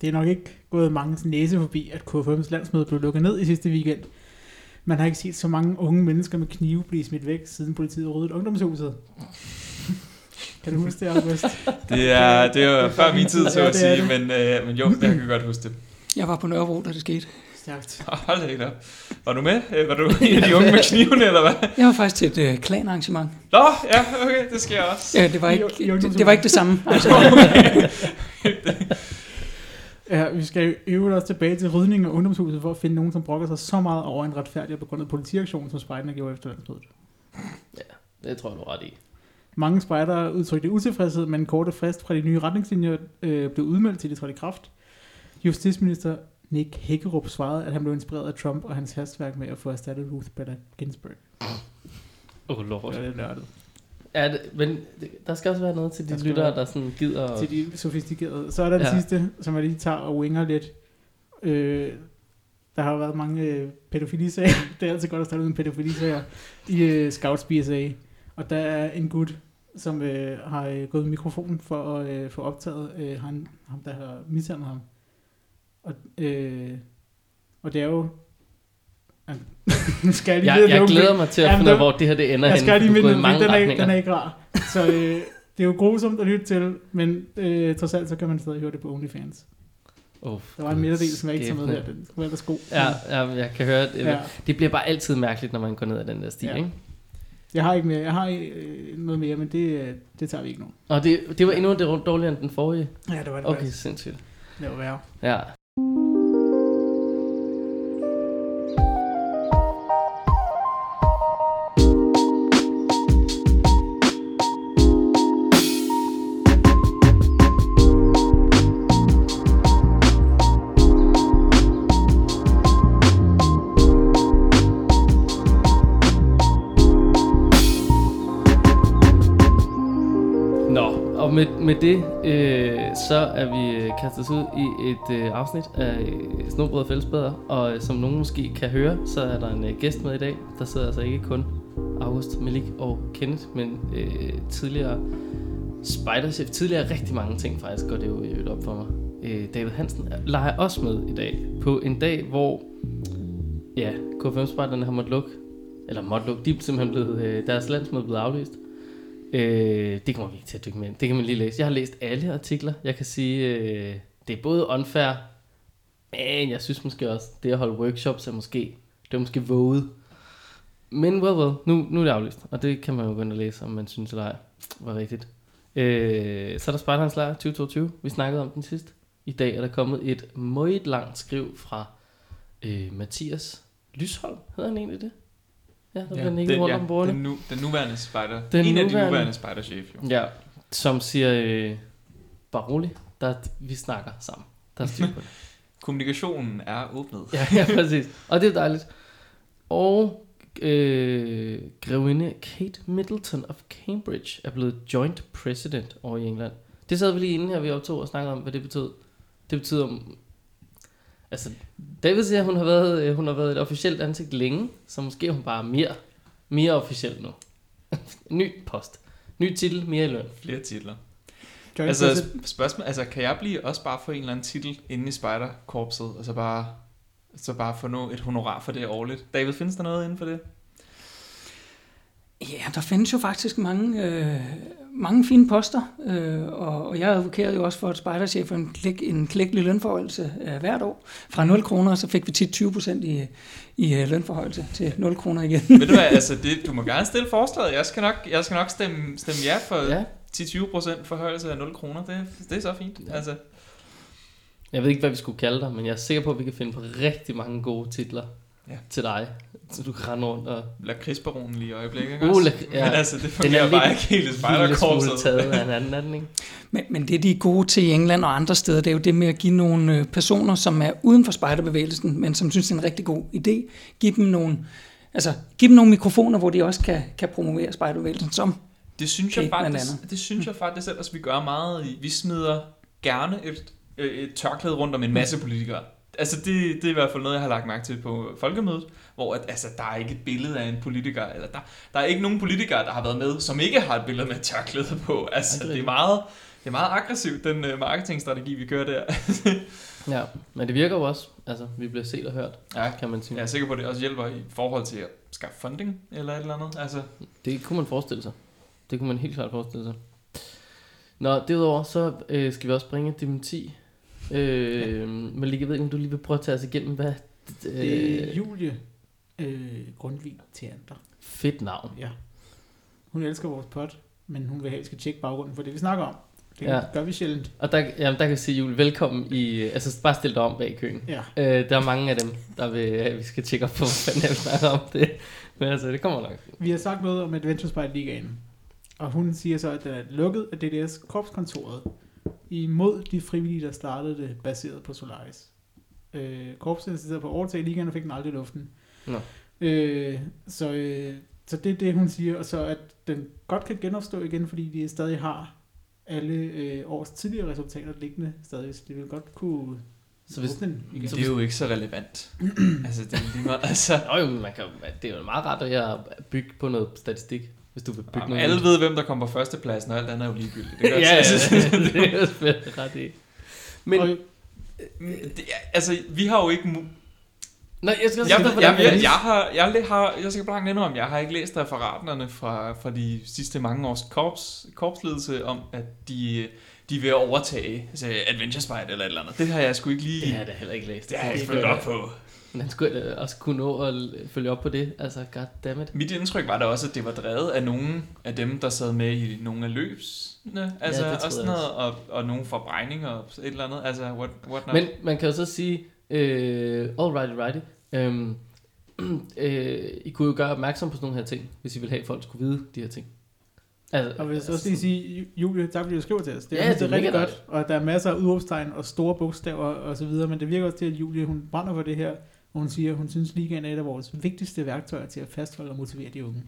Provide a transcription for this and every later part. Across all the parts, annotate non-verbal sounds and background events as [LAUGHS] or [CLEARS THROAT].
Det er nok ikke gået mange næse forbi, at KFM's landsmøde blev lukket ned i sidste weekend. Man har ikke set så mange unge mennesker med knive blive smidt væk, siden politiet ryddede ungdomshuset. [LAUGHS] Kan du huske det, August? Det er, det er jo før min tid, så at sige, men, øh, men jo, jeg kan godt huske det. Jeg var på Nørrebro, da det skete. Stærkt. Hold da ikke op. Var du med? Øh, Var du en af de unge med knivene, eller hvad? Jeg var faktisk til et øh, klanarrangement. Nå, ja, okay, det skal jeg også. Ja, det var ikke, det, det var ikke det samme. Altså, [LAUGHS] [LAUGHS] Ja, vi skal jo øve os tilbage til rydning af ungdomshuset for at finde nogen, som brokker sig så meget over en retfærdig og begrundet politiaktion, som spejderne gjorde efter landsmødet. Det tror jeg, er ret i. Mange spejdere udtrykte utilfredshed, men en korte frist fra de nye retningslinjer øh, blev udmeldt til de trådte i kraft. Justitsminister Nick Hækkerup svarede, at han blev inspireret af Trump og hans hastværk med at få erstattet Ruth Bader Ginsburg. Åh, oh, lord. Det lidt nørdet. Ja, det, men det- der skal også være noget til Der de skal lyttere, være- der sådan gider... Til de sofistikerede. Så er der det Ja. sidste, som jeg lige tager og winger lidt. Øh, der har jo været mange øh, pædofilisager. [LAUGHS] det er altid godt at starte ud med pædofilisager i øh, Scouts BSA. Og der er en gut, som øh, har øh, gået mikrofonen for at øh, få optaget øh, han, ham, der har mishandlet ham. Og, øh, og det er jo... Nu [LAUGHS] skal jeg lige Jeg, jeg glæder mig til at Jamen, finde ud af, hvor det her det ender jeg skal lige mange den er, den er ikke rar. Så øh, det er jo grusomt at lytte til, men øh, trods alt så kan man stadig høre det på OnlyFans. Oh, Der var en midterdel, som jeg ikke tager med her. Den skulle ellers god. Ja, ja, jeg kan høre, det, Ja. det bliver bare altid mærkeligt, når man går ned ad den der sti, Ja. ikke? Jeg har ikke mere. Jeg har øh, noget mere, men det, øh, det tager vi ikke nu. Og det, det var endnu det dårligere end den forrige. Ja, det var det Okay, faktisk. sindssygt. Det var værre. Ja. Med, med det, øh, så er vi øh, kastet os ud i et øh, afsnit af øh, Snobrød og Fællesbæder, og øh, som nogen måske kan høre, så er der en øh, gæst med i dag. Der sidder altså ikke kun August, Malik og Kenneth, men øh, tidligere Spiderchef. tidligere rigtig mange ting faktisk, går det jo i øvrigt op for mig. Øh, David Hansen leger også med i dag, på en dag, hvor ja, K5-spejderne har måttet lukke, eller måtte lukke, de er simpelthen blevet, øh, deres landsmøde er blevet aflyst. Øh, det kommer vi ikke til at dykke med. Det kan man lige læse. Jeg har læst alle artikler. Jeg kan sige, øh, det er både unfair, men jeg synes måske også, det at holde workshops er måske, det er måske våget. Men well, well, nu, nu er det aflyst, og det kan man jo gå ind og læse, om man synes eller ej var rigtigt. Øh, så er der Spejderens Lejr 2022. Vi snakkede om den sidst. I dag er der kommet et meget langt skriv fra øh, Mathias Lysholm. Hedder han egentlig det? Ja, der ja, bliver ikke rundt om bordet. den, nu, den nuværende spider. Den en af de nuværende- nuværende spiderchef, jo. Ja, som siger, øh, bare rolig, der, vi snakker sammen. Der er styr på det. [LAUGHS] Kommunikationen er åbnet. ja, ja, præcis. Og det er dejligt. Og øh, grevinde Kate Middleton of Cambridge er blevet joint president over i England. Det sad vi lige inden her, vi optog og snakkede om, hvad det betød. Det betyder, altså, David siger, at hun har været, øh, hun har været et officielt ansigt længe, så måske er hun bare mere, mere officiel nu. [LAUGHS] Ny post. Ny titel, mere i løn. Flere titler. Altså, spørgsmål, altså, kan jeg blive også bare få en eller anden titel inde i spiderkorpset, og så bare, så bare få noget, et honorar for det årligt? David, findes der noget inden for det? Ja, der findes jo faktisk mange, øh, mange fine poster, øh, og, og jeg advokerede jo også for, at spejderchef en, klik, en klækkelig lønforhøjelse øh, hvert år. Fra 0 kroner, så fik vi tit 20 procent i, i øh, lønforhøjelse til 0 kroner igen. Ved du hvad, altså, det, du må gerne stille forslaget. Jeg skal nok, jeg skal nok stemme, stemme ja for Ja. ja. 10-20% forhøjelse af 0 kroner. Det, det er så fint. Ja. Altså, Jeg ved ikke, hvad vi skulle kalde dig, men jeg er sikker på, at vi kan finde på rigtig mange gode titler Ja. til dig. Så du kan rende rundt og... lakridsbaronen lige i øjeblikket, ikke Uh, også? ja. Men altså, det Den fungerer er bare lidt- ikke helt i spejderkorpset. taget af en [LAUGHS] anden, er den, ikke? Men, men det, de er gode til i England og andre steder, det er jo det med at give nogle øh, personer, som er uden for spejderbevægelsen, men som synes, det er en rigtig god idé, give dem nogle, altså, give dem nogle mikrofoner, hvor de også kan, kan promovere spejderbevægelsen som Det synes jeg faktisk, det synes jeg faktisk ellers, vi gør meget i. Vi smider gerne et, øh, et tørklæde rundt om en masse politikere. Altså det, det er i hvert fald noget, jeg har lagt mærke til på folkemødet, hvor at, altså, der er ikke et billede af en politiker, eller der, der er ikke nogen politikere, der har været med, som ikke har et billede med tørklæde på. Altså Ja, det er det er meget, er meget aggressivt, den uh, marketingstrategi, vi kører der. [LAUGHS] Ja, men det virker jo også. Altså, vi bliver set og hørt, ja, kan man sige. jeg er sikker på, at det også hjælper i forhold til at skaffe funding eller et eller andet. Altså, Det kunne man forestille sig. Det kunne man helt klart forestille sig. Nå, derudover så øh, skal vi også bringe dementi. Øh, ja. Men lige, jeg ved ikke, om du lige vil prøve at tage os igennem, hvad... Øh, Det er Julie øh, Grundvig Teater. fedt navn. Ja. Hun elsker vores pot, men hun vil helst skal tjekke baggrunden for det, vi snakker om. Det Ja. gør vi sjældent. Og der, jamen, der kan jeg sige, Julie, velkommen i... Altså, bare stil dig om bag køen. Ja. Øh, der er mange af dem, der vil, at vi skal tjekke op på, hvad fanden jeg vil snakke om det. Men altså, det kommer nok. Vi har sagt noget om Adventure Spy Ligaen, og hun siger så, at den er lukket af DDS korpskontoret imod de frivillige, der startede det baseret på Solaris. Øh, korpset insisterede på at overtage ligaen og fik den aldrig i luften. Nå. Øh, så, øh, så det er det, hun siger, og så at den godt kan genopstå igen, fordi de stadig har alle øh, års tidligere resultater liggende stadig, så de vil godt kunne Så hvis- den igen. det er jo ikke så relevant. [CLEARS THROAT] altså, det er lige meget, altså, Nå jo, man kan, det er jo meget rart at bygge på noget statistik, hvis du vil bygge Jamen, noget. alle ved, hvem der kommer på førstepladsen, og alt andet er jo ligegyldigt. Det ja, [LAUGHS] gør ja, altså- det er selvfølgelig ret i. Men, og, det, altså, vi har jo ikke... Mu- nej, jeg skal jeg, sige, jeg, jeg, jeg, det jeg, har, jeg, har, jeg skal blankt indrømme, jeg har ikke læst referaterne fra, fra de sidste mange års korps, korpsledelse om, at de, de vil overtage altså Adventure Spite eller et eller andet. Det har jeg sgu ikke lige... Det har jeg da heller ikke læst. det har jeg ikke Det op på. Men han skulle da også kunne nå at følge op på det. Altså, goddammit. Mit indtryk var da også, at det var drevet af nogle af dem, der sad med i nogle af løbsene. Altså, ja, og, sådan noget, og, og nogle forbrænding og et eller andet. Altså, what, what not? Men man kan jo så sige, øh, all righty, righty. Øhm, [CLEARS THROAT] øh, I kunne jo gøre opmærksom på sådan nogle her ting, hvis I vil have, at folk skulle vide de her ting. Altså, Og vil jeg også lige sige, Julie, tak fordi du skriver til os. Det er, Ja, det det er rigtig godt, og der er masser af udråbstegn og store bogstaver og så videre, men det virker også til, at Julie, hun brænder for det her, hun siger, at hun synes, ligaen er et af vores vigtigste værktøjer til at fastholde og motivere de unge.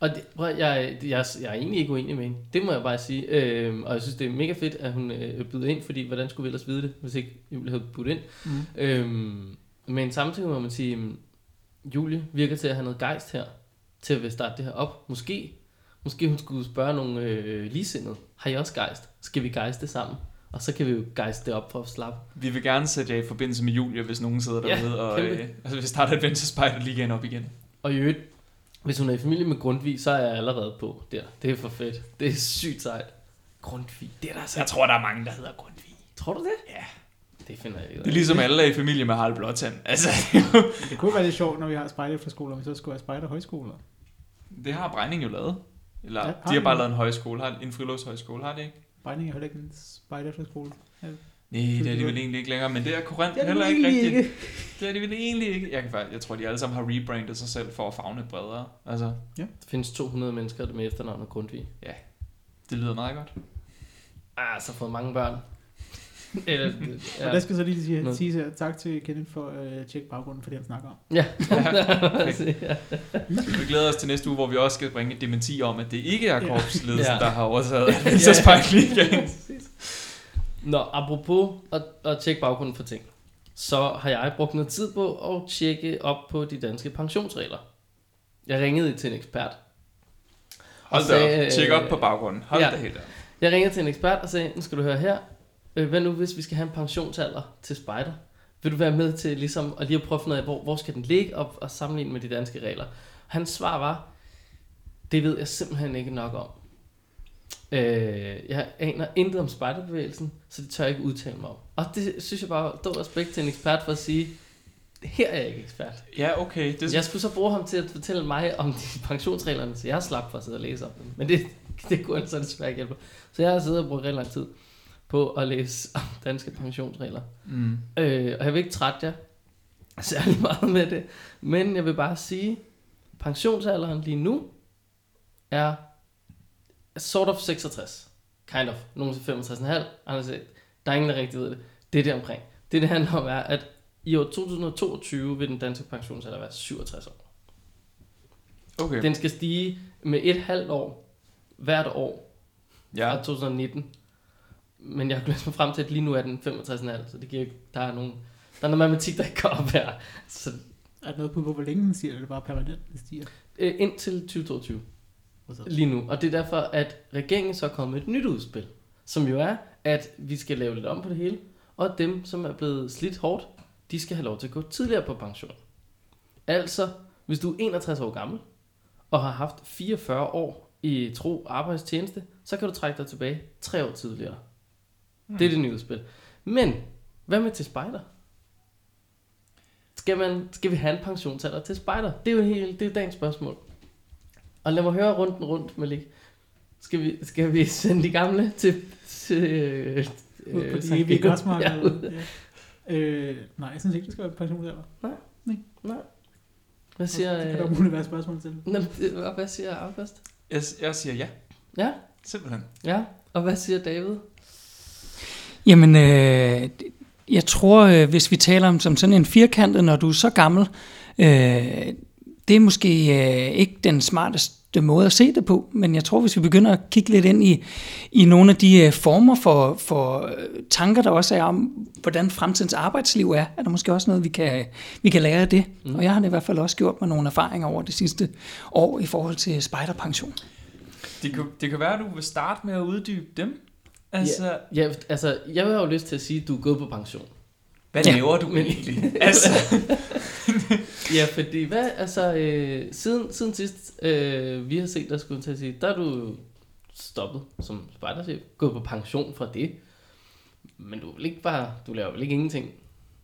Og det, prøv, jeg, jeg, jeg er egentlig ikke uenig med hende. Det må jeg bare sige. Øhm, og jeg synes, det er mega fedt, at hun øh, byder ind, fordi hvordan skulle vi ellers vide det, hvis ikke Julie havde budt ind. Mm. Øhm, men samtidig må man sige, at Julie virker til at have noget gejst her, til at starte det her op. Måske, måske hun skulle spørge nogle øh, ligesindede. Har I også gejst? Skal vi gejste sammen? Og så kan vi jo gejste det op for at slappe. Vi vil gerne sætte jer i forbindelse med Julia, hvis nogen sidder Ja, derude, og øh, altså, vi starter Adventure Spider Ligaen op igen. Og i øvrigt, hvis hun er i familie med Grundtvig, så er jeg allerede på der. Det er for fedt. Det er sygt sejt. Grundtvig, det er der altså. Jeg tror, der er mange, der hedder Grundtvig. Tror du det? Ja. Det finder jeg ikke. Det er ligesom alle er i familie med Harald Blåtand. Altså, Det kunne være lidt sjovt, når vi har spejderefterskoler, men så skulle have spejderhøjskoler. det har Brejning jo lavet. Eller Ja, har de har bare lavet en højskole, har en friluftshøjskole, har de ikke? Bejning er heller ikke en spejderefterskole. Nej, det er de vel egentlig ikke længere, men det er Korinth Det er heller ikke rigtigt. ikke. Det er de vel egentlig ikke. Jeg, kan faktisk, jeg tror, de alle sammen har rebrandet sig selv for at fagne bredere. Altså, Der findes 200 mennesker med efternavnet Grundtvig. det lyder meget godt. Ah, så har fået mange børn. Eller, [LAUGHS] Ja. Og der skal så lige sige, Noget. sige her, tak til Kenneth for at øh, tjekke baggrunden for det, han snakker om. ja. Ja. [LAUGHS] [LAUGHS] Vi glæder os til næste uge, hvor vi også skal bringe et dementi om, at det ikke er Ja. korpsledelsen, Ja. der har overtaget Adventure Spike Ligaen. Nå, apropos at, at tjekke baggrunden for ting, så har jeg brugt noget tid på at tjekke op på de danske pensionsregler. Jeg ringede til en ekspert. Hold da op. Tjek op på baggrunden. Hold ja. da helt op. Jeg ringede til en ekspert og sagde, nu skal du høre her, øh, hvad nu hvis vi skal have en pensionsalder til spejder? Vil du være med til ligesom at lige at prøve at finde ud af, hvor, hvor skal den ligge og, og sammenligne med de danske regler? Hans svar var, det ved jeg simpelthen ikke nok om. Øh, jeg aner intet om spejderbevægelsen, så det tør jeg ikke udtale mig om. Og det synes jeg bare, stor respekt til en ekspert for at sige, her er jeg ikke ekspert. Ja, okay. Det, Jeg skulle så bruge ham til at fortælle mig om de [LAUGHS] pensionsreglerne, så jeg slap for at sidde og læse om dem. Men det, det kunne han så desværre ikke hjælpe. Så jeg har siddet og brugt rigtig lang tid på at læse om danske pensionsregler. mm. Øh, og jeg vil ikke trætte jer særlig meget med det, men jeg vil bare sige, pensionsalderen lige nu er sort of 66. Kind of. Nogle til 65,5. Andre siger, der er ingen, der rigtig ved det. Det er det omkring. Det, det handler om, er, at i år 2022 vil den danske pensionsalder være 67 år. Okay. Den skal stige med et halvt år hvert år Ja. fra 2019. Men jeg har læst mig frem til, at lige nu er den 65,5, så det giver der er nogle, der er noget matematik, der ikke går op her. Så Er der noget på, hvor længe den stiger, eller er det bare permanent, den stiger? øh, indtil 2022, Og så- lige nu. Og det er derfor, at regeringen så er kommet med et nyt udspil, som jo er, at vi skal lave lidt om på det hele, og at dem, som er blevet slidt hårdt, de skal have lov til at gå tidligere på pension. Altså, hvis du er 61 år gammel, og har haft 44 år i tro arbejdstjeneste, så kan du trække dig tilbage tre år tidligere. Mm. Det er det nye udspil. Men, hvad med til spejder? Skal, man, skal vi have en pensionsalder til spejder? Det er jo helt, det er dagens spørgsmål. Og lad mig høre rundt rundt, Malik. Skal vi, skal vi sende de gamle til... til øh, Ud på øh, de evige Ja. græsmarker. Ja. Øh, nej, jeg synes ikke, det skal være pensionsalder. Nej. Hvad siger... Det kan der Øh, muligt være spørgsmål til. Hvad- hvad siger August? Jeg, jeg siger ja, Ja, simpelthen. ja. Og hvad siger David? Jamen, øh, jeg tror, øh, hvis vi taler om som sådan en firkantet, når du er så gammel, øh, det er måske øh, ikke den smarteste måde at se det på, men jeg tror, hvis vi begynder at kigge lidt ind i, i nogle af de øh, former for, for øh, tanker, der også er om, hvordan fremtidens arbejdsliv er, er der måske også noget, vi kan, vi kan lære af det. Mm. Og jeg har i hvert fald også gjort mig nogle erfaringer over det sidste år i forhold til spejderpension. Det kan, det kan være, at du vil starte med at uddybe dem. Altså, Ja, altså, jeg har jo lyst til at sige, at du er gået på pension. hvad Ja. laver du Men- egentlig? [LAUGHS] Altså, Ja, fordi hvad, altså, øh, siden, siden sidst, øh, vi har set dig, skulle til at sige, der er du stoppet som spejderchef, gået på pension fra det. Men du vil ikke bare, du laver vel ikke ingenting,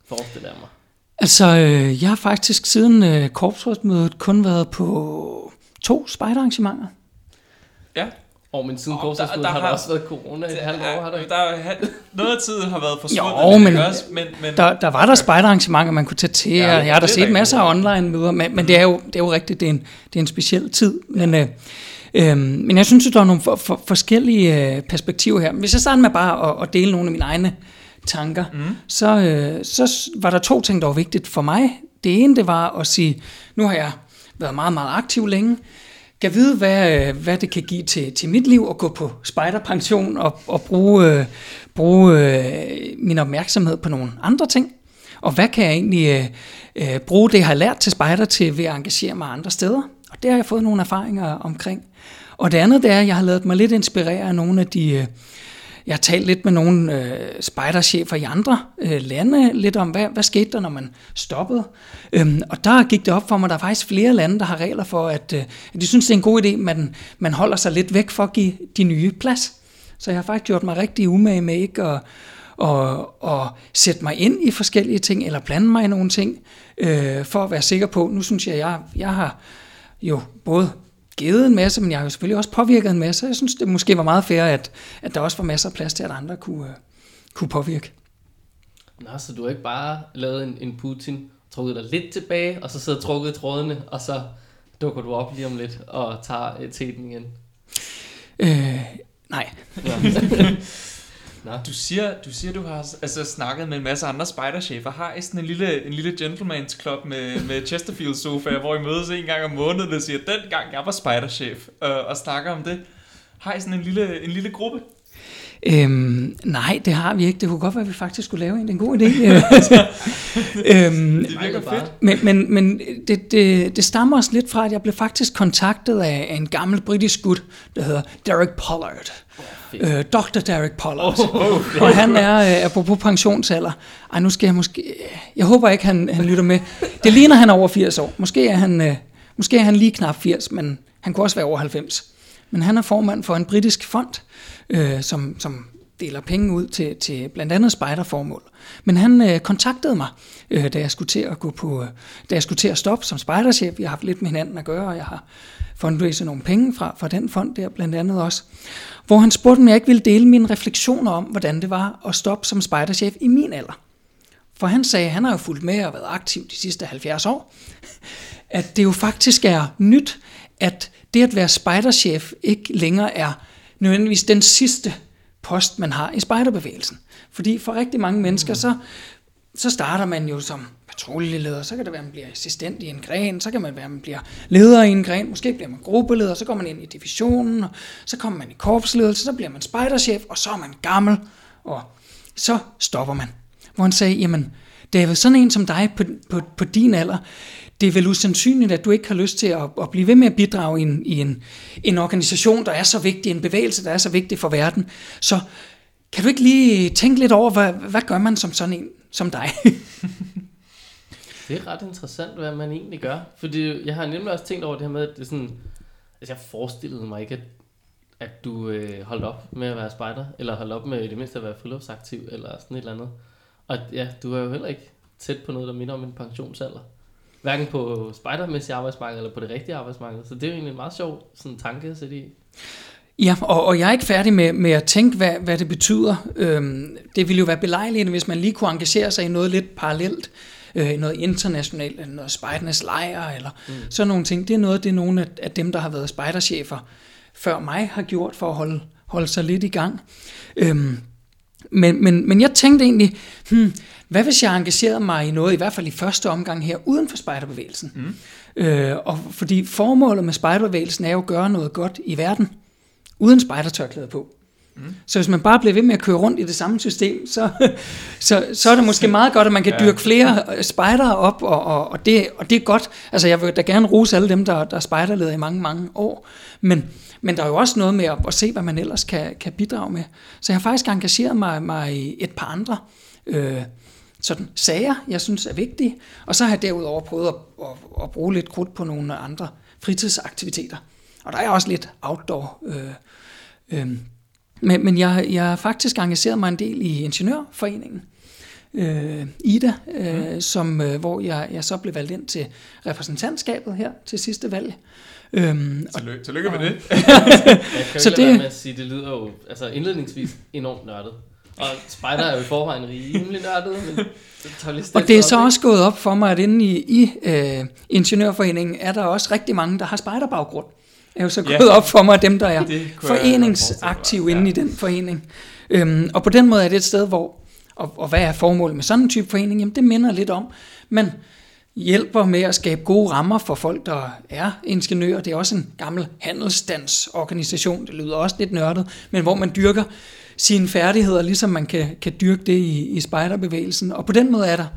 forestiller jeg mig. Altså, øh, jeg har faktisk siden øh, korpsrådsmødet kun været på to spejderarrangementer. ja. Og men siden oh, der- har der der har- også været corona et halvt år, har der ikke? der er, noget af tiden har været forsvundet. Jo, men- også? men, men Der, der var der spejderarrangementer, man kunne tage til, Ja, og jeg har da er set masser af online-møder, men, men det, er jo, det er jo rigtigt, det er en, det er en speciel tid. Men, øh, øh, men jeg synes, at der er nogle for, for, forskellige øh, perspektiver her. Hvis jeg starter med bare at, at dele nogle af mine egne tanker, mm. så, øh, så var der to ting, der var vigtigt for mig. Det ene, det var at sige, nu har jeg været meget, meget aktiv længe, kan vide, hvad, hvad det kan give til, til mit liv at gå på spejderpension og, og bruge, øh, bruge øh, min opmærksomhed på nogle andre ting. Og hvad kan jeg egentlig øh, øh, bruge det, jeg har lært til spejder til ved at engagere mig andre steder? Og det har jeg fået nogle erfaringer omkring. Og det andet, det er, at jeg har lavet mig lidt inspirere af nogle af de... Øh, jeg har talt lidt med nogle øh, spejderchefer i andre øh, lande, lidt om, hvad, hvad skete der, når man stoppede. Øhm, og der gik det op for mig, at der er faktisk flere lande, der har regler for, at, øh, at de synes, det er en god idé, at man, man holder sig lidt væk for at give de nye plads. Så jeg har faktisk gjort mig rigtig umage med ikke at, og, og sætte mig ind i forskellige ting, eller blande mig i nogle ting, øh, for at være sikker på, nu synes jeg, jeg, jeg har jo både givet en masse, men jeg har jo selvfølgelig også påvirket en masse. Jeg synes, det måske var meget fair, at, at der også var masser af plads til, at andre kunne, øh, kunne påvirke. Nå, så du har ikke bare lavet en, en Putin, trukket dig lidt tilbage, og så sidder trukket i trådene, og så dukker du op lige om lidt og tager øh, teten igen. Øh, nej. [LAUGHS] Nå. Du siger, du siger, du har altså, snakket med en masse andre spejderchefer. Har I sådan en lille, en lille gentleman's club med, med Chesterfield sofa, hvor I mødes en gang om måneden og siger, den gang jeg var spejderchef, øh, og snakker om det. Har I sådan en lille, en lille gruppe? Øhm, nej, det har vi ikke. Det kunne godt være, at vi faktisk skulle lave en. Det er en god idé. [LAUGHS] øhm, Det virker fedt. Men, men, men det, det, det stammer også lidt fra, at jeg blev faktisk kontaktet af, af en gammel britisk gut, der hedder Derek Pollard. fedt. Øh, Dr. Derek Pollard. Oh, og han er, øh, apropos pensionsalder, ej nu skal jeg måske, jeg håber ikke, han, han lytter med. Det ligner, han er over 80 år. Måske er han, øh, måske er han lige knap 80, men han kunne også være over 90. Men han er formand for en britisk fond, øh, som, som deler penge ud til, til blandt andet spejderformål. Men han øh, kontaktede mig, øh, da jeg skulle til at gå på, øh, da jeg skulle til at stoppe som spejderchef. Jeg har haft lidt med hinanden at gøre, og jeg har fundraiset nogle penge fra, fra den fond der blandt andet også. Hvor han spurgte, om jeg ikke ville dele mine refleksioner om, hvordan det var at stoppe som spejderchef i min alder. For han sagde, at han har jo fulgt med og været aktiv de sidste 70 år, at det jo faktisk er nyt, at det at være spejderchef ikke længere er nødvendigvis den sidste post, man har i spejderbevægelsen. Fordi for rigtig mange mennesker, så, så starter man jo som patruljeleder, så kan det være, at man bliver assistent i en gren, så kan man være, at man bliver leder i en gren, måske bliver man gruppeleder, så går man ind i divisionen, og så kommer man i korpsledelse, så bliver man spejderchef, og så er man gammel, og så stopper man. Hvor han sagde, jamen, David, sådan en som dig på, på, på din alder, det er vel usandsynligt, at du ikke har lyst til at, at blive ved med at bidrage i, en, i en, en organisation, der er så vigtig, en bevægelse, der er så vigtig for verden. Så kan du ikke lige tænke lidt over, hvad, hvad gør man som sådan en som dig? [LAUGHS] Det er ret interessant, hvad man egentlig gør. Fordi jeg har nemlig også tænkt over det her med, at det er sådan... Altså, jeg forestillede mig ikke, at, at du øh, holdt op med at være spejder, eller holdt op med i det mindste at være friluftsaktiv, eller sådan et eller andet. Og ja, du er jo heller ikke tæt på noget, der minder om en pensionsalder. Hverken på spejdermæssig arbejdsmarked, eller på det rigtige arbejdsmarked. Så det er jo egentlig en meget sjov sådan, tanke at sætte i. Ja, og, og jeg er ikke færdig med, med at tænke, hvad, hvad det betyder. Øhm, det ville jo være belejligt, hvis man lige kunne engagere sig i noget lidt parallelt. Øh, noget internationalt, eller noget spejdernes lejr, eller mm. sådan nogle ting. Det er noget, det er nogle af, af dem, der har været spejderchefer før mig, har gjort for at holde, holde sig lidt i gang. Øhm, men, men, men jeg tænkte egentlig, hmm, hvad hvis jeg engagerede mig i noget, i hvert fald i første omgang her, uden for spejderbevægelsen? Mm. Øh, og fordi formålet med spejderbevægelsen er jo at gøre noget godt i verden, uden spejdertørklæde på. Mm. Så hvis man bare bliver ved med at køre rundt i det samme system, [LAUGHS] så, så, så er det måske meget godt, at man kan dyrke flere spejdere op, og, og, og, det, og det er godt. Altså jeg vil da gerne rose alle dem, der, der er spejderleder i mange, mange år, men, men der er jo også noget med at, at se, hvad man ellers kan, kan bidrage med. Så jeg har faktisk engageret mig, mig i et par andre øh, sådan sager, jeg synes er vigtige, og så har jeg derudover prøvet at, at, at bruge lidt krudt på nogle andre fritidsaktiviteter. Og der er også lidt outdoor. Øh, øh, men, men jeg, jeg har faktisk engageret mig en del i Ingeniørforeningen, øh, IDA, øh, mm. som, øh, hvor jeg, jeg så blev valgt ind til repræsentantskabet her til sidste valg. Øhm, tillykke, tillykke med det. [LAUGHS] jeg kan så det, med at sige, det lyder jo altså indledningsvis enormt nørdet. Og spejder er jo i forvejen rimelig nørdet, men det Og det er så også gået op for mig, at inde i, i øh, Ingeniørforeningen er der også rigtig mange, der har spejderbaggrund er jo så gået ja. op for mig, dem der er foreningsaktive ja. inde i den forening. Øhm, og på den måde er det et sted, hvor, og, og hvad er formålet med sådan en type forening? Jamen det minder lidt om, men hjælper med at skabe gode rammer for folk, der er ingeniører. Det er også en gammel handelsstandsorganisation, det lyder også lidt nørdet, men hvor man dyrker sine færdigheder, ligesom man kan, kan dyrke det i, i spejderbevægelsen. Og på den måde er der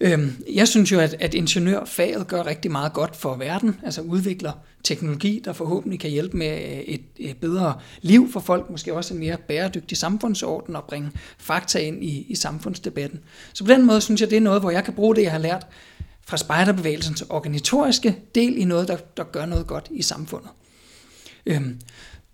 Øhm, jeg synes jo, at, at ingeniørfaget gør rigtig meget godt for verden, altså udvikler teknologi, der forhåbentlig kan hjælpe med øh, et, et bedre liv for folk, måske også en mere bæredygtig samfundsorden og bringe fakta ind i, i samfundsdebatten. Så på den måde synes jeg, det er noget, hvor jeg kan bruge det, jeg har lært fra spejderbevægelsens organisatoriske del i noget, der, der gør noget godt i samfundet. Øhm,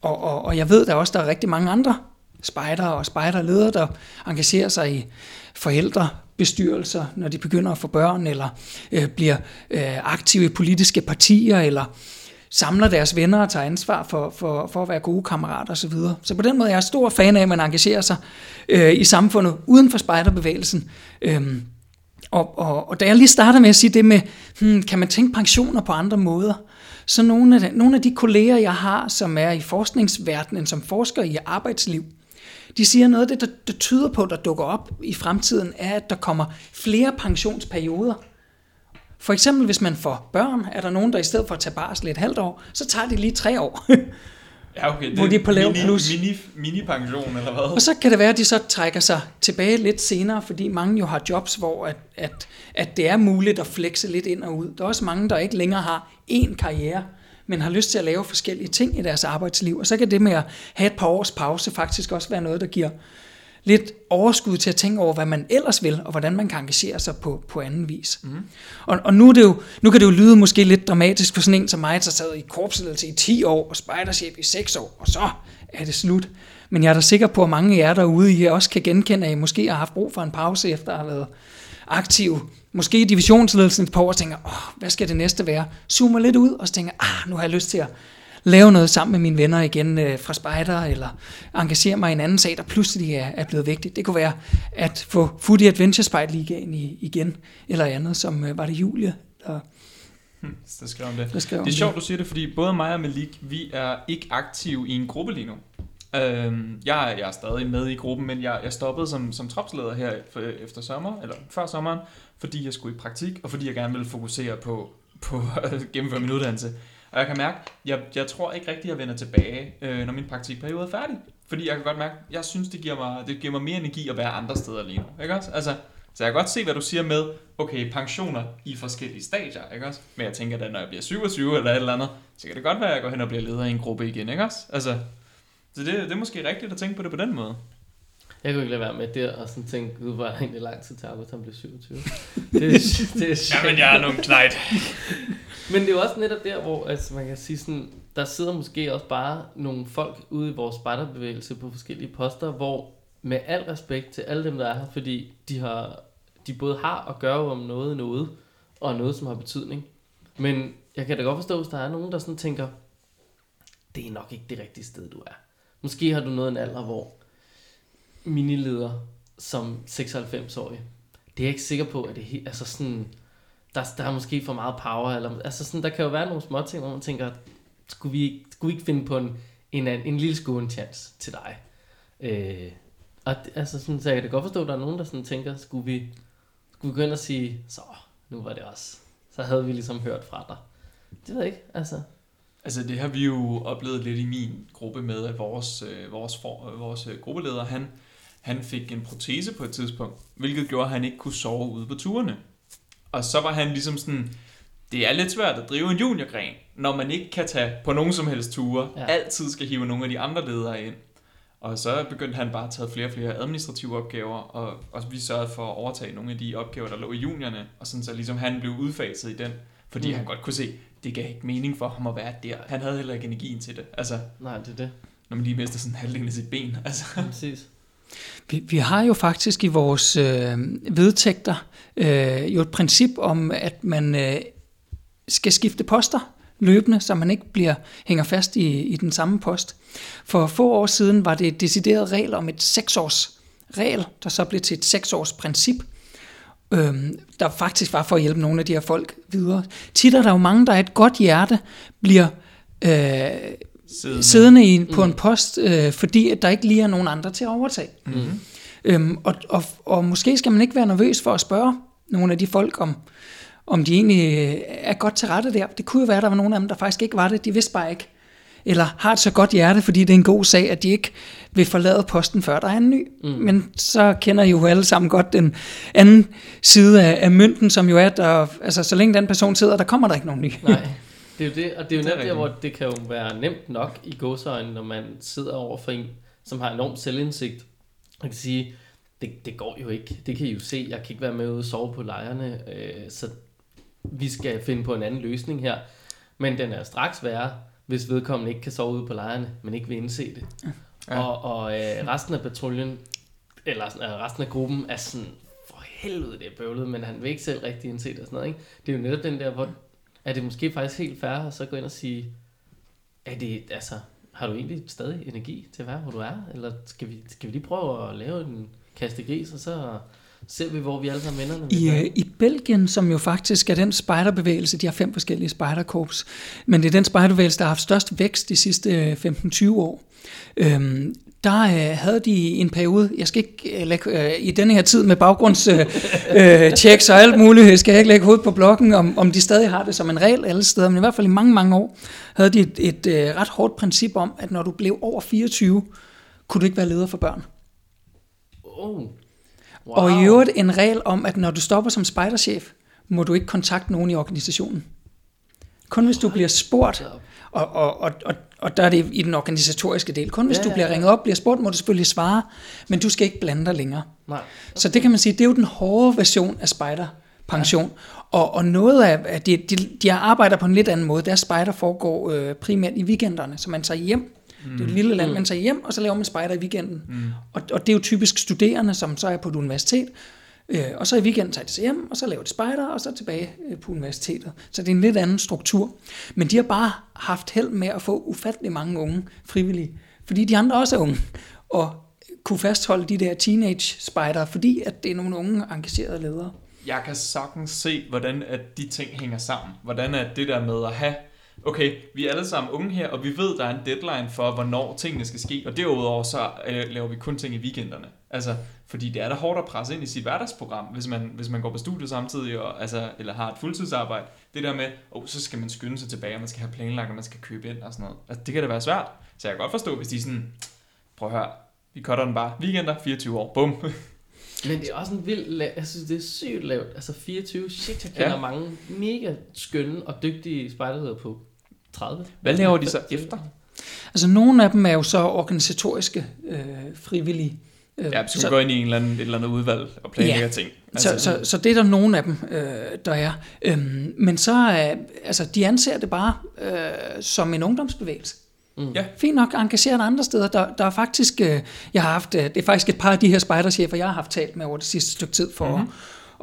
og, og, og jeg ved da også, der er rigtig mange andre spejdere og spejderledere, der engagerer sig i forældrebestyrelser, når de begynder at få børn, eller øh, bliver øh, aktive i politiske partier, eller samler deres venner og tager ansvar for, for, for at være gode kammerater osv. Så, så på den måde er jeg stor fan af, at man engagerer sig øh, i samfundet uden for spejderbevægelsen. Øh, og, og, og da jeg lige starter med at sige det med, hmm, kan man tænke pensioner på andre måder, så nogle af, de, nogle af de kolleger, jeg har, som er i forskningsverdenen, som forsker i arbejdsliv, de siger noget af det, der, der tyder på, der dukker op i fremtiden, er, at der kommer flere pensionsperioder. For eksempel, hvis man får børn, er der nogen, der i stedet for at tage barsel et halvt år, så tager de lige tre år. [LAUGHS] Ja, okay. Det hvor de er på lav mini, plus. Mini, mini-pension, eller hvad? Og så kan det være, at de så trækker sig tilbage lidt senere, fordi mange jo har jobs, hvor at, at, at det er muligt at flexe lidt ind og ud. Der er også mange, der ikke længere har én karriere, men har lyst til at lave forskellige ting i deres arbejdsliv. Og så kan det med at have et par års pause faktisk også være noget, der giver lidt overskud til at tænke over, hvad man ellers vil, og hvordan man kan engagere sig på, på anden vis. Mm. Og, og nu, er det jo, nu kan det jo lyde måske lidt dramatisk for sådan en som mig, der sad i korpsledelse i 10 år, og spejderchef i 6 år, og så er det slut. Men jeg er da sikker på, at mange af jer derude, I også kan genkende, at I måske har haft brug for en pause, efter at have været aktiv måske i divisionsledelsen på år og tænker, åh, hvad skal det næste være? Zoomer lidt ud, og så tænker, ah, nu har jeg lyst til at lave noget sammen med mine venner igen øh, fra spejder, eller engagere mig i en anden sag, der pludselig er, er blevet vigtigt. Det kunne være at få Foodie Adventure Spejt Ligaen i, igen, eller andet, som øh, var det Julie, der, hmm, der skrev om det. Der skrev det er sjovt, du siger det, fordi både mig og Malik, vi er ikke aktive i en gruppe lige nu. Øhm, jeg, er, jeg er stadig med i gruppen, men jeg, jeg stoppede som, som tropsleder her efter sommer, eller før sommeren, fordi jeg skulle i praktik, og fordi jeg gerne ville fokusere på, på [LAUGHS] at gennemføre min uddannelse. Og jeg kan mærke, jeg, jeg tror ikke rigtigt, at jeg vender tilbage, øh, når min praktikperiode er færdig. Fordi jeg kan godt mærke, jeg synes, det giver mig, det giver mig mere energi at være andre steder lige nu. Ikke også? Altså, så jeg kan godt se, hvad du siger med, okay, pensioner i forskellige stadier, ikke også? Men jeg tænker, da, når jeg bliver 27 eller et eller andet, så kan det godt være, at jeg går hen og bliver leder i en gruppe igen, ikke også? Altså, så det, det er måske rigtigt at tænke på det på den måde. Jeg kunne ikke lade være med der og sådan tænke, gud, var der egentlig lang tid til Albert, han blev 27. [LAUGHS] det, er, det er sjovt. Jamen, jeg er nogen knejt. [LAUGHS] Men det er jo også netop der, hvor altså, man kan sige sådan, der sidder måske også bare nogle folk ude i vores spejderbevægelse på forskellige poster, hvor med al respekt til alle dem, der er her, fordi de, har, de både har og gør jo om noget noget, og noget, som har betydning. Men jeg kan da godt forstå, hvis der er nogen, der sådan tænker, det er nok ikke det rigtige sted, du er. Måske har du nået en alder, hvor minileder som 96-årig, det er jeg ikke sikker på, at det er altså sådan, der, der er måske for meget power, eller, altså sådan, der kan jo være nogle små ting, hvor man tænker, skulle vi, skulle vi ikke finde på en, en, en, en lille skåne chance til dig? Øh, og det- altså sådan, så jeg kan da godt forstå, at der er nogen, der sådan tænker, skulle vi, skulle vi gå ind og sige, så nu var det også. Så havde vi ligesom hørt fra dig. Det ved jeg ikke, altså. Altså det har vi jo oplevet lidt i min gruppe med, at vores, øh, vores, for, øh, vores gruppeleder, han, han fik en protese på et tidspunkt, hvilket gjorde, at han ikke kunne sove ude på turene. Og så var han ligesom sådan, det er lidt svært at drive en juniorgren, når man ikke kan tage på nogen som helst ture, Ja. altid skal hive nogle af de andre ledere ind. Og så begyndte han bare at tage flere og flere administrative opgaver, og, og vi sørgede for at overtage nogle af de opgaver, der lå i juniorne, og sådan så ligesom han blev udfaset i den, fordi mm. han godt kunne se, det gav ikke mening for ham at være der. Han havde heller ikke energien til det. Altså, Nej, det er det. når man lige mister sådan halvdelen af sit ben. Altså. Præcis. Vi, vi har jo faktisk i vores øh, vedtægter øh, jo et princip om, at man øh, skal skifte poster løbende, så man ikke bliver hænger fast i, i den samme post. For få år siden var det et decideret regel om et seksårs regel, der så blev til et seksårs princip, øhm, der faktisk var for at hjælpe nogle af de her folk videre. Tit er der jo mange, der er et godt hjerte, bliver øh, Siddende. siddende i, på en post, øh, fordi at der ikke lige er nogen andre til at overtage. Mm-hmm. Øhm, og, og, og måske skal man ikke være nervøs for at spørge nogle af de folk, om, om de egentlig øh, er godt til rette der. Det kunne jo være, at der var nogle af dem, der faktisk ikke var det. De vidste bare ikke. Eller har et så godt hjerte, fordi det er en god sag, at de ikke vil forlade posten, før der er en ny. Mm. Men så kender I jo alle sammen godt den anden side af, af mønten, som jo er, at der, altså, så længe den person sidder, der kommer der ikke nogen ny. Nej, [LAUGHS] det er jo det, og det er jo Det netop der, hvor det kan jo være nemt nok i gåsøjne, når man sidder over for en, som har enorm selvindsigt, og kan sige, det, det går jo ikke, det kan I jo se, jeg kan ikke være med ude og sove på lejrene, øh, så vi skal finde på en anden løsning her. Men den er straks værre, hvis vedkommende ikke kan sove ude på lejrene, men ikke vil indse det. Ja. Og, og øh, resten af patruljen, eller øh, resten af gruppen er sådan, for helvede det er bøvlet, men han vil ikke selv rigtig indse det og sådan noget. Ikke? Det er jo netop den der, hvor er det måske faktisk helt fair at så gå ind og sige, er det, altså, har du egentlig stadig energi til at være, hvor du er? Eller skal vi, skal vi lige prøve at lave en kaste gris, og så ser vi, hvor vi alle sammen ender? I, øh? I Belgien, som jo faktisk er den spejderbevægelse, de har fem forskellige spejderkorps, men det er den spejderbevægelse, der har haft størst vækst de sidste øh, 15-20 år. Øhm, der øh, havde de en periode, jeg skal ikke øh, lægge, øh, i denne her tid med baggrundschecks øh, [LAUGHS] og alt muligt, skal jeg ikke lægge hovedet på blokken, om, om de stadig har det som en regel alle steder, men i hvert fald i mange, mange år, havde de et, et øh, ret hårdt princip om, at når du blev over 24, kunne du ikke være leder for børn. Oh. Wow. Og i øvrigt en regel om, at når du stopper som spejderchef, må du ikke kontakte nogen i organisationen. Kun hvis du bliver spurgt, og, og, og, og, og der er det i den organisatoriske del, kun hvis Ja, du ja, bliver ja. ringet op, bliver spurgt, må du selvfølgelig svare, men du skal ikke blande dig længere. Nej. Så det kan man sige, det er jo den hårde version af spejderpension. Ja. Og, og noget af, at de, de, de arbejder på en lidt anden måde. Deres spejder foregår øh, primært i weekenderne, så man tager hjem. Mm. Det er et lille land, man tager hjem, og så laver man spejder i weekenden. Mm. Og, og det er jo typisk studerende, som så er på et universitet, øh, og så i weekenden tager de sig hjem, og så laver de spejder, og så tilbage øh, på universitetet. Så det er en lidt anden struktur. Men de har bare haft held med at få ufattelig mange unge frivillige, fordi de andre også er unge. Og kunne fastholde de der teenage spider, fordi at det er nogle unge engagerede ledere. Jeg kan sagtens se, hvordan at de ting hænger sammen. Hvordan er det der med at have, okay, vi er alle sammen unge her, og vi ved, der er en deadline for, hvornår tingene skal ske. Og derudover så øh, laver vi kun ting i weekenderne. Altså, fordi det er da hårdt at presse ind i sit hverdagsprogram, hvis man, hvis man går på studiet samtidig, og, altså, eller har et fuldtidsarbejde. Det der med, oh, så skal man skynde sig tilbage, og man skal have planlagt, og man skal købe ind og sådan noget. Altså, det kan da være svært. Så jeg kan godt forstå, hvis de sådan, prøv at høre, vi cutter den bare. Weekender, 24 år, bum. [LAUGHS] Men det er også en vild lav, jeg synes, det er sygt lavt. Altså 24, shit, jeg kender ja. Mange mega skønne og dygtige spejderledere på 30. Hvad laver de så efter? Altså nogle af dem er jo så organisatoriske øh, frivillige, Øh, Ja, så, så gå ind i en eller anden, et eller andet udvalg og planlægge Ja. ting. Så, så, så det er der nogle af dem, øh, der er. Øhm, men så er, altså, de anser det bare øh, som en ungdomsbevægelse. Mm. Ja. Fint nok engageret andre steder. Der, der er faktisk, øh, jeg har haft, øh, det er faktisk et par af de her spejderchefer, jeg har haft talt med over det sidste stykke tid for mm-hmm.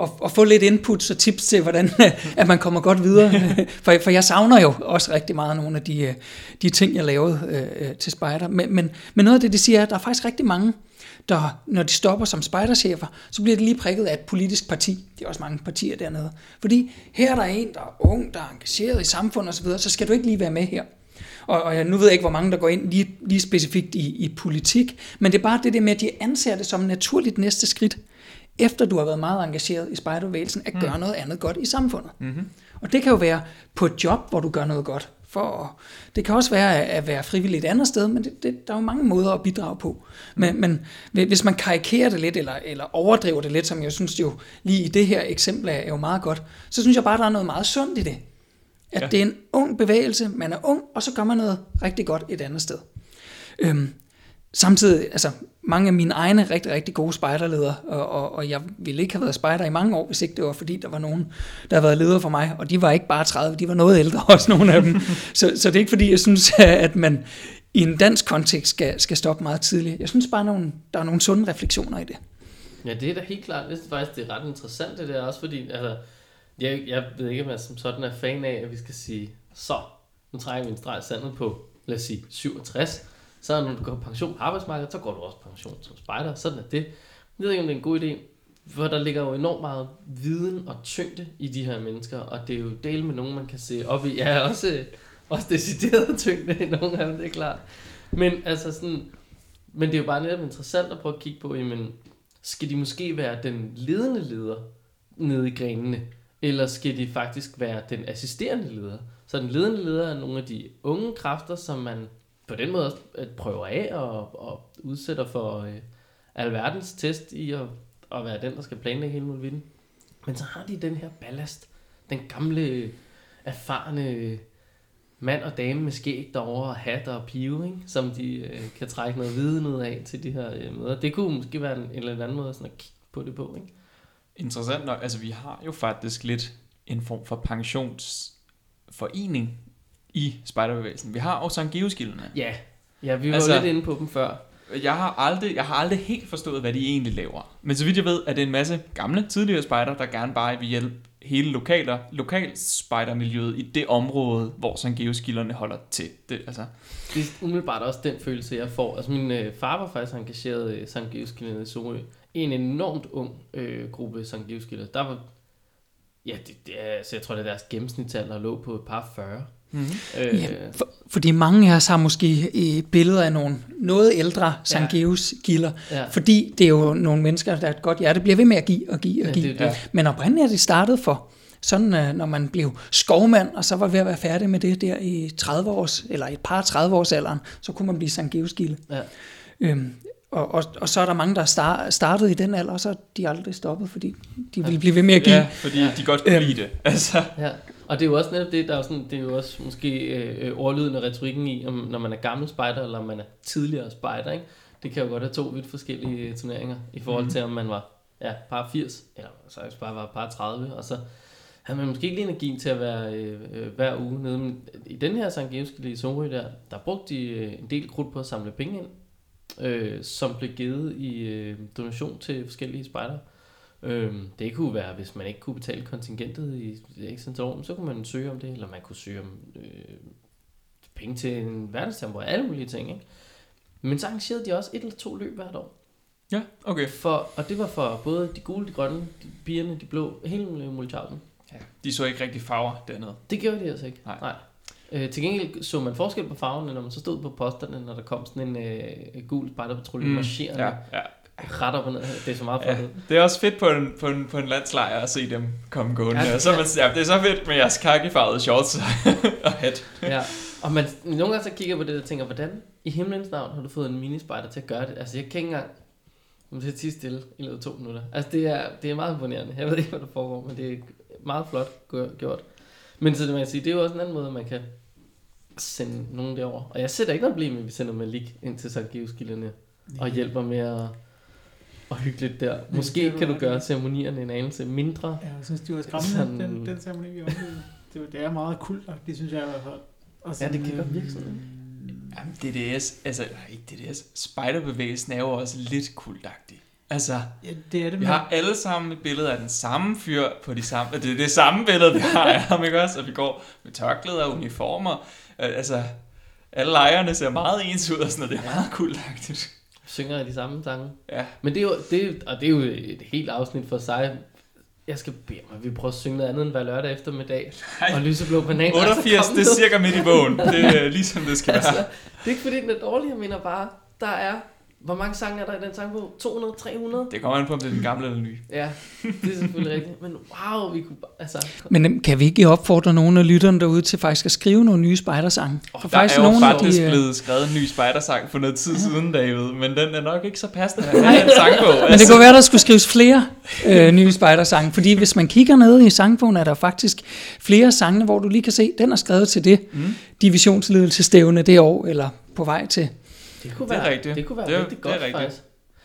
at, at, at, få lidt inputs og tips til, hvordan [LAUGHS] at man kommer godt videre. [LAUGHS] for, for jeg savner jo også rigtig meget nogle af de, øh, de ting, jeg lavede øh, til spejder. Men, men, men noget af det, de siger, er, at der er faktisk rigtig mange, der, når de stopper som spejderchefer, så bliver det lige prikket af et politisk parti. Det er også mange partier dernede. Fordi her er der en, der er ung, der er engageret i samfundet osv., så skal du ikke lige være med her. Og, og jeg, nu ved jeg ikke, hvor mange der går ind lige, lige specifikt i, i politik, men det er bare det der med, at de anser det som naturligt næste skridt, efter du har været meget engageret i spejderbevægelsen, at gøre noget andet godt i samfundet. Mm-hmm. Og det kan jo være på et job, hvor du gør noget godt. For, det kan også være at være frivillig et andet sted, men det, det, der er jo mange måder at bidrage på. Men, men hvis man karikerer det lidt, eller, eller overdriver det lidt, som jeg synes jo lige i det her eksempel er jo meget godt, så synes jeg bare, der er noget meget sundt i det. At Ja. det er en ung bevægelse, man er ung, og så gør man noget rigtig godt et andet sted. Øhm, samtidig, altså mange af mine egne rigtig, rigtig gode spejderledere, og, og, og jeg ville ikke have været spejder i mange år, hvis ikke det var fordi, der var nogen, der havde været ledere for mig, og de var ikke bare 30, de var noget ældre [LAUGHS] også, nogle af dem. så, så det er ikke fordi, jeg synes, [LAUGHS] at man i en dansk kontekst skal, skal stoppe meget tidligt. Jeg synes bare, nogle, der er nogle sunde refleksioner i det. Ja, det er da helt klart. Jeg synes faktisk, det er ret interessant det der også, fordi altså, jeg, jeg ved ikke, om jeg som sådan er fan af, at vi skal sige, så, nu trækker vi en streg sandet på, lad os sige, 67. Så når du går på pension på arbejdsmarkedet, så går du også på pension som spejder. Sådan er det. Jeg ved ikke, om det er en god idé, for der ligger jo enormt meget viden og tyngde i de her mennesker, og det er jo del med nogen, man kan se op i. Ja, også, øh, også decideret [LAUGHS] tyngde i nogle af dem, det er klart. Men altså sådan, men det er jo bare netop interessant at prøve at kigge på, jamen, skal de måske være den ledende leder nede i grenene, eller skal de faktisk være den assisterende leder? Så den ledende leder er nogle af de unge kræfter, som man på den måde øh, prøver af og, og udsætter for øh, alverdens test i at, at være den, der skal planlægge hele muligheden. Men så har de den her ballast, den gamle, erfarne mand og dame med skæg derovre, og hat og pive, ikke? som de øh, kan trække noget viden ud af til de her øh, møder. Det kunne måske være en, en eller anden måde sådan at kigge på det på. Ikke? Interessant nok, altså vi har jo faktisk lidt en form for pensionsforening i spejderbevægelsen. Vi har også Sankt. Ja, ja vi var Altså- lidt inde på dem før. Jeg har, aldrig, jeg har aldrig helt forstået, hvad de egentlig laver. Men så vidt jeg ved, er det en masse gamle, tidligere spejder, der gerne bare vil hjælpe hele lokaler, lokalspejdermiljøet i det område, hvor Geoskilderne holder til. Det, altså, Det er umiddelbart også den følelse, jeg får. Altså min øh, far var faktisk engageret i Geoskilde i Sorø. I en enormt ung øh, gruppe Sankt Geoskilde. Der var, ja, det, det er, så jeg tror, det er deres gennemsnitsalder lå på et par 40. mm-hmm. Øh, Ja, for, fordi mange af os har måske i billeder af nogle noget ældre Sangeus gilder, ja. fordi det er jo nogle mennesker, der er et godt hjerte, bliver ved med at give og give og Ja, give. det det. Ja. Men oprindeligt er det startet for sådan, øh, når man blev skovmand, og så var ved at være færdig med det der i 30 års, eller et par 30 års alderen, så kunne man blive Sankt gilde. Ja. Øhm, og, og, og så er der mange, der star, startede i den alder, og så er de aldrig stoppet, fordi de ville blive ved med at give. Ja, fordi de godt kunne Øhm. lide det. [LAUGHS] Altså, Ja, og det er jo også netop det, der er sådan, det er jo også måske øh, ordlyden og retorikken i, om, når man er gammel spejder, eller om man er tidligere spejder, ikke? Det kan jo godt have to vidt forskellige øh, turneringer, i forhold til, om man var ja, par 80, eller så bare var par 30, og så havde man måske ikke lige energien til at være øh, øh, hver uge nede. Men i den her Sankt Georgskilde i Sorø der, der brugte de øh, en del krudt på at samle penge ind, øh, som blev givet i øh, donation til forskellige spejder. Øhm, det kunne være, hvis man ikke kunne betale kontingentet i ikke sådan et år, så kunne man søge om det, eller man kunne søge om øh, penge til en verdenstempo, alle mulige ting. Ikke? Men så arrangerede de også et eller to løb hvert år. ja, okay. For, og det var for både de gule, de grønne, de pigerne, de blå, hele muligheden. Ja. De så ikke rigtig farver dernede. Det gjorde de altså ikke. Nej. Nej. Øh, til gengæld så man forskel på farverne, når man så stod på posterne, når der kom sådan en øh, gul spejderpatrulje mm. marcherende ja, ja. ret op og ned. Det er så meget flot Ja, det er også fedt på en, på en, på en landslejr at se dem komme gående. Ja, Ja, så man, ja, det er så fedt med jeres kakkefarvede shorts [LAUGHS] og hat. ja. Og man, nogle gange så kigger på det og tænker, hvordan i himlens navn har du fået en minispejder til at gøre det? Altså jeg kan ikke engang til at tige stille i løbet af to minutter. Altså det er, det er meget imponerende. Jeg ved ikke, hvad der foregår, men det er meget flot gjort. Men så det, man kan sige, det er jo også en anden måde, man kan sende nogen derover. Og jeg sætter ikke noget problem med, at vi sender Malik ind til Sankt Geoskilderne og hjælper med at og hyggeligt der. det Måske kan du gøre i. ceremonierne en anelse mindre. Ja, jeg synes, det var skræmmende, Sådan- den, den ceremoni, vi oplevede. Det, var, det er meget kult, det synes jeg i hvert fald. Og Ja, det kan øh, godt virke sådan. Jamen, DDS, altså, nej, ikke DDS, spejderbevægelsen er jo også lidt kultagtig. Altså, Ja, det er det. vi har alle sammen et billede af den samme fyr på de samme... Det er det samme billede, vi har af ham, ikke også? Og vi går med tørklæder og uniformer. Øh, Altså, alle lejrene ser meget ens ud og sådan noget. Det er meget kultagtigt. Synger af de samme sange. Ja. Men det er jo, det, og det er jo et helt afsnit for sig. Jeg skal bede mig, vi prøver at synge noget andet end hver lørdag eftermiddag. Nej. Og lyseblå banan. 88, det er cirka midt i bogen. Det er [LAUGHS] ligesom det skal altså, være. det er ikke fordi, den er dårlig, jeg mener bare, der er... Hvor mange sange er der i den sangbog? 200? 300? Det kommer an på, om det er den gamle eller den nye. Ja, det er selvfølgelig rigtigt. Men wow, vi kunne bare... Altså, Men øhm, kan vi ikke opfordre nogle af lytterne derude til faktisk at skrive nogle nye spejdersange? Oh, For der er jo nogle af faktisk de, øh, blevet skrevet en ny spejdersang for noget tid siden, David, men den er nok ikke så passende at have i en sangbog. Men det kunne være, der skulle skrives flere øh, nye spejdersange, fordi hvis man kigger ned i sangbogen, er der faktisk flere sange, hvor du lige kan se, den er skrevet til det Mm. divisionsledelsestævne det år, eller på vej til. Det kunne Det er være, rigtigt. Det kunne være Det rigtig det er godt, rigtigt. faktisk.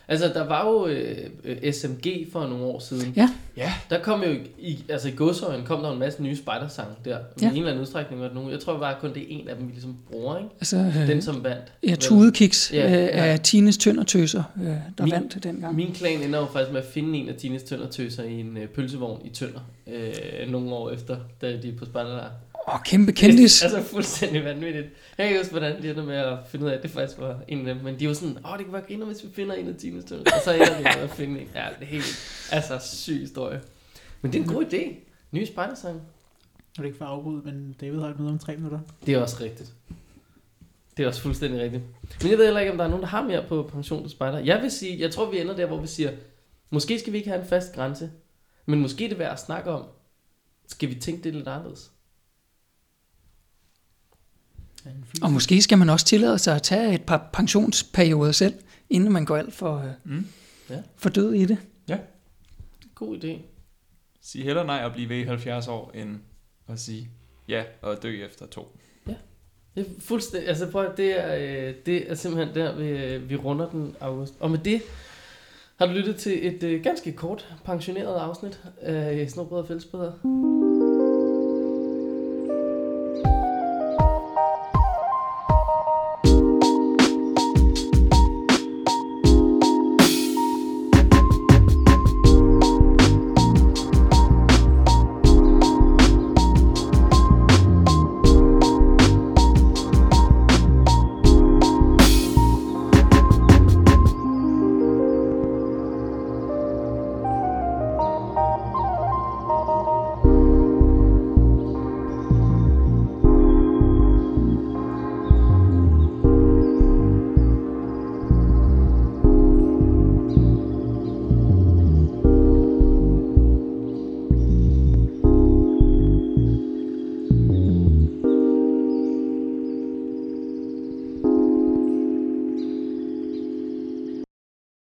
Altså, der var jo øh, SMG for nogle år siden. Ja. Ja. Der kom jo, i, altså i godsøjen kom der en masse nye spejdersange der. Ja. I en eller anden udstrækning var det nogle. Jeg tror bare kun det er en af dem, vi ligesom bruger, ikke? Altså, øh, Den som vandt. ja, Tudekiks Ja, øh, ja. af Tines Tøndertøser, øh, der Min- vandt dengang. Min klan ender jo faktisk med at finde en af Tines tøndertøser i en øh, pølsevogn i Tønder. Øh, nogle år efter, da de er på spejderlejr. Åh, kæmpe kendis. [LAUGHS] altså fuldstændig vanvittigt. Jeg kan ikke huske, hvordan de ender med at finde ud af, at det faktisk var en af dem. Men de var sådan, åh, det kunne være griner, hvis vi finder en af tønder. Og så ender de med at finde en. Ja, det er helt, altså syg historie. Men det er en god idé. Nye spejdersang. Det er ikke for at afbryde, men David har et møde om tre minutter. Det er også rigtigt. Det er også fuldstændig rigtigt. Men jeg ved heller ikke, om der er nogen, der har mere på pension til spejder. Jeg vil sige, jeg tror, vi ender der, hvor vi siger, måske skal vi ikke have en fast grænse, men måske er det værd at snakke om, skal vi tænke det lidt anderledes? Ja, Og måske skal man også tillade sig at tage et par pensionsperioder selv, inden man går alt for, øh, Mm. for død i det. God idé. Sig heller nej og blive ved i 70 år, end at sige ja og dø efter to. Det er fuldstændig, altså prøv at- det er, øh, det er simpelthen der, vi, øh, vi runder den august. Og med det har du lyttet til et øh, ganske kort pensioneret afsnit af Snobrød og Fællesbøder.